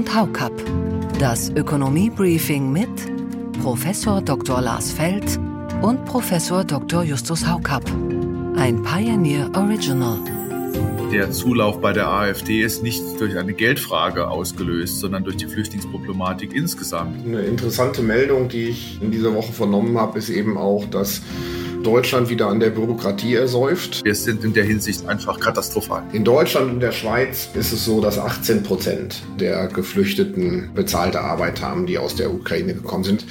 und Haukapp. Das Ökonomie-Briefing mit Professor Dr. Lars Feld und Professor Dr. Justus Haukapp. Ein Pioneer Original. Der Zulauf bei der AfD ist nicht durch eine Geldfrage ausgelöst, sondern durch die Flüchtlingsproblematik insgesamt. Eine interessante Meldung, die ich in dieser Woche vernommen habe, ist eben auch, dass Deutschland wieder an der Bürokratie ersäuft. Wir sind in der Hinsicht einfach katastrophal. In Deutschland und der Schweiz ist es so, dass 18 Prozent der Geflüchteten bezahlte Arbeit haben, die aus der Ukraine gekommen sind.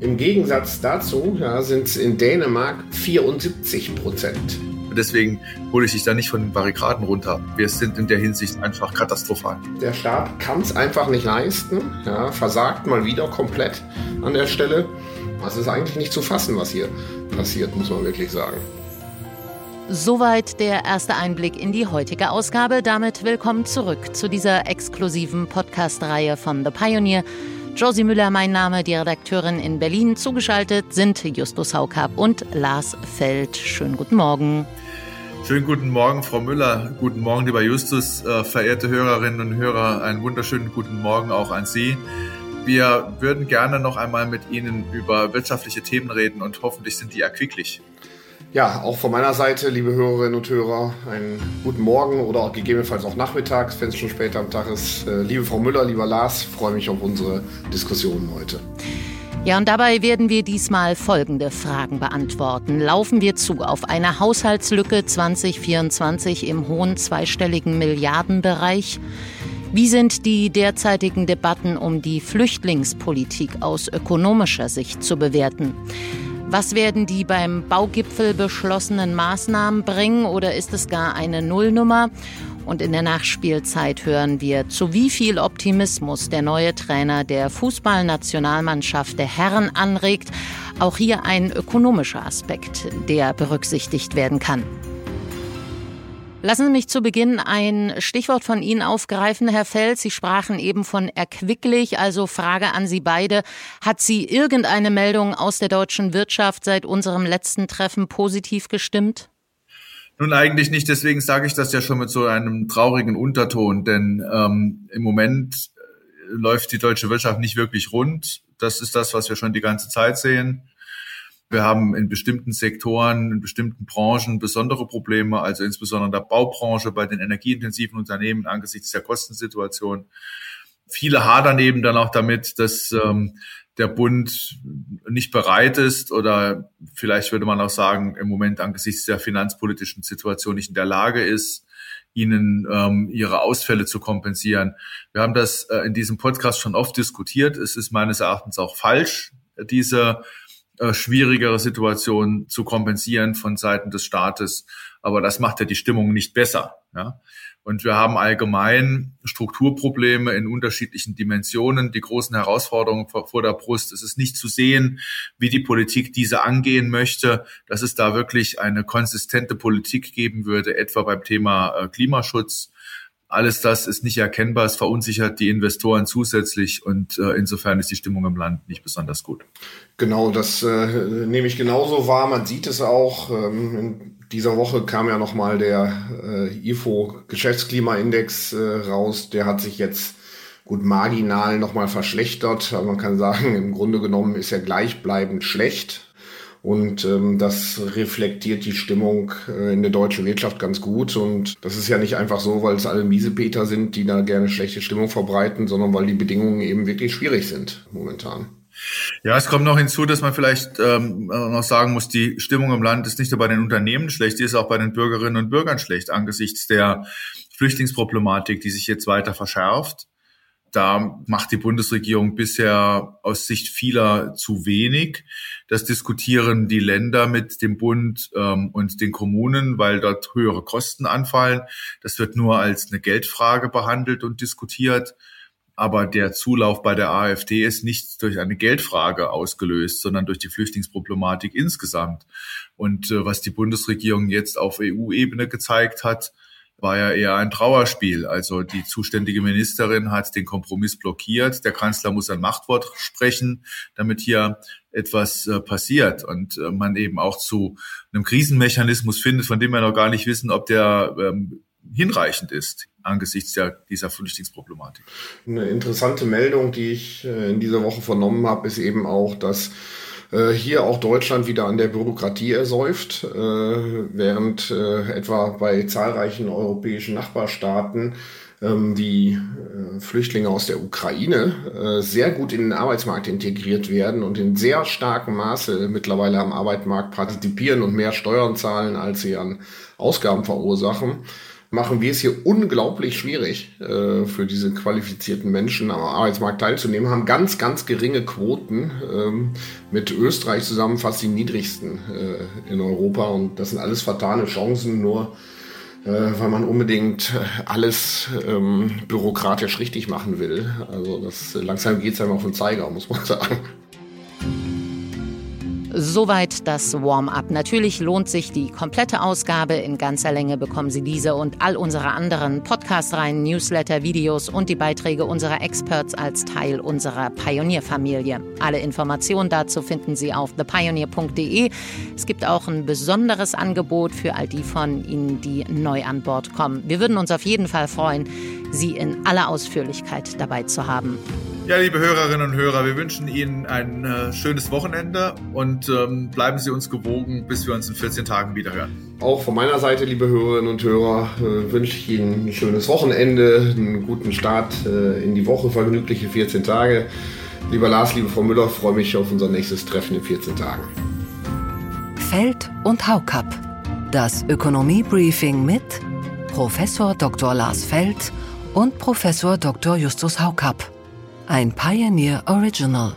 Im Gegensatz dazu ja, sind es in Dänemark 74 Prozent. Deswegen hole ich dich da nicht von den Barrikaden runter. Wir sind in der Hinsicht einfach katastrophal. Der Staat kann es einfach nicht leisten, ja, versagt mal wieder komplett an der Stelle. Es ist eigentlich nicht zu fassen, was hier passiert, muss man wirklich sagen. Soweit der erste Einblick in die heutige Ausgabe. Damit willkommen zurück zu dieser exklusiven Podcast-Reihe von The Pioneer. Josie Müller, mein Name, die Redakteurin in Berlin. Zugeschaltet sind Justus Haukapp und Lars Feld. Schönen guten Morgen. Schönen guten Morgen, Frau Müller. Guten Morgen, lieber Justus. Äh, verehrte Hörerinnen und Hörer, einen wunderschönen guten Morgen auch an Sie. Wir würden gerne noch einmal mit Ihnen über wirtschaftliche Themen reden und hoffentlich sind die erquicklich. Ja, auch von meiner Seite, liebe Hörerinnen und Hörer, einen guten Morgen oder auch gegebenenfalls auch nachmittags, wenn es schon später am Tag ist. Äh, liebe Frau Müller, lieber Lars, freue mich auf unsere Diskussion heute. Ja, und dabei werden wir diesmal folgende Fragen beantworten. Laufen wir zu auf eine Haushaltslücke 2024 im hohen zweistelligen Milliardenbereich? Wie sind die derzeitigen Debatten um die Flüchtlingspolitik aus ökonomischer Sicht zu bewerten? Was werden die beim Baugipfel beschlossenen Maßnahmen bringen oder ist es gar eine Nullnummer? Und in der Nachspielzeit hören wir, zu wie viel Optimismus der neue Trainer der Fußballnationalmannschaft der Herren anregt. Auch hier ein ökonomischer Aspekt, der berücksichtigt werden kann. Lassen Sie mich zu Beginn ein Stichwort von Ihnen aufgreifen, Herr Feld. Sie sprachen eben von erquicklich, also Frage an Sie beide. Hat Sie irgendeine Meldung aus der deutschen Wirtschaft seit unserem letzten Treffen positiv gestimmt? Nun eigentlich nicht, deswegen sage ich das ja schon mit so einem traurigen Unterton, denn ähm, im Moment äh, läuft die deutsche Wirtschaft nicht wirklich rund. Das ist das, was wir schon die ganze Zeit sehen. Wir haben in bestimmten Sektoren, in bestimmten Branchen besondere Probleme, also insbesondere in der Baubranche, bei den energieintensiven Unternehmen angesichts der Kostensituation. Viele hadern eben dann auch damit, dass ähm, der Bund nicht bereit ist oder vielleicht würde man auch sagen, im Moment angesichts der finanzpolitischen Situation nicht in der Lage ist, ihnen ähm, ihre Ausfälle zu kompensieren. Wir haben das äh, in diesem Podcast schon oft diskutiert. Es ist meines Erachtens auch falsch, diese äh, schwierigere Situation zu kompensieren von Seiten des Staates. Aber das macht ja die Stimmung nicht besser. Ja? Und wir haben allgemein Strukturprobleme in unterschiedlichen Dimensionen, die großen Herausforderungen vor, der Brust. Es ist nicht zu sehen, wie die Politik diese angehen möchte, dass es da wirklich eine konsistente Politik geben würde, etwa beim Thema äh, Klimaschutz alles das ist nicht erkennbar, es verunsichert die Investoren zusätzlich und äh, insofern ist die Stimmung im Land nicht besonders gut. Genau, das äh, nehme ich genauso wahr. Man sieht es auch. Ähm, in dieser Woche kam ja nochmal der äh, IFO Geschäftsklimaindex äh, raus. Der hat sich jetzt gut marginal nochmal verschlechtert. Aber man kann sagen, im Grunde genommen ist er gleichbleibend schlecht. Und ähm, das reflektiert die Stimmung äh, in der deutschen Wirtschaft ganz gut. Und das ist ja nicht einfach so, weil es alle Miesepeter sind, die da gerne schlechte Stimmung verbreiten, sondern weil die Bedingungen eben wirklich schwierig sind momentan. Ja, es kommt noch hinzu, dass man vielleicht ähm, noch sagen muss, die Stimmung im Land ist nicht nur bei den Unternehmen schlecht, die ist auch bei den Bürgerinnen und Bürgern schlecht angesichts der Flüchtlingsproblematik, die sich jetzt weiter verschärft. Da macht die Bundesregierung bisher aus Sicht vieler zu wenig. Das diskutieren die Länder mit dem Bund ähm, und den Kommunen, weil dort höhere Kosten anfallen. Das wird nur als eine Geldfrage behandelt und diskutiert. Aber der Zulauf bei der AfD ist nicht durch eine Geldfrage ausgelöst, sondern durch die Flüchtlingsproblematik insgesamt. Und äh, was die Bundesregierung jetzt auf EU-Ebene gezeigt hat, war ja eher ein Trauerspiel. Also die zuständige Ministerin hat den Kompromiss blockiert. Der Kanzler muss ein Machtwort sprechen, damit hier etwas äh, passiert und äh, man eben auch zu einem Krisenmechanismus findet, von dem wir noch gar nicht wissen, ob der ähm, hinreichend ist angesichts der, dieser Flüchtlingsproblematik. Eine interessante Meldung, die ich äh, in dieser Woche vernommen habe, ist eben auch, dass äh, hier auch Deutschland wieder an der Bürokratie ersäuft, äh, während etwa bei zahlreichen europäischen Nachbarstaaten ähm, die Flüchtlinge aus der Ukraine sehr gut in den Arbeitsmarkt integriert werden und in sehr starkem Maße mittlerweile am Arbeitsmarkt partizipieren und mehr Steuern zahlen, als sie an Ausgaben verursachen machen wir es hier unglaublich schwierig äh, für diese qualifizierten Menschen am Arbeitsmarkt teilzunehmen, haben ganz, ganz geringe Quoten ähm, mit Österreich zusammen fast die niedrigsten äh, in Europa und das sind alles vertane Chancen, nur äh, weil man unbedingt äh, alles ähm, bürokratisch richtig machen will. Also das langsam geht es einem auf den Zeiger, muss man sagen. Soweit das Warm-up. Natürlich lohnt sich die komplette Ausgabe. In ganzer Länge bekommen Sie diese und all unsere anderen Podcast-Reihen, Newsletter, Videos und die Beiträge unserer Experts als Teil unserer Pionierfamilie. Alle Informationen dazu finden Sie auf thepioneer.de. Es gibt auch ein besonderes Angebot für all die von Ihnen, die neu an Bord kommen. Wir würden uns auf jeden Fall freuen, Sie in aller Ausführlichkeit dabei zu haben. Ja, liebe Hörerinnen und Hörer, wir wünschen Ihnen ein äh, schönes Wochenende und ähm, bleiben Sie uns gewogen, bis wir uns in 14 Tagen wieder hören. Auch von meiner Seite, liebe Hörerinnen und Hörer, äh, wünsche ich Ihnen ein schönes Wochenende, einen guten Start äh, in die Woche, vergnügliche 14 Tage. Lieber Lars, liebe Frau Müller, freue mich auf unser nächstes Treffen in 14 Tagen. Feld und Haukapp. Das Ökonomie-Briefing mit Professor Dr. Lars Feld und Professor Dr. Justus Haukapp. Ein Pioneer Original.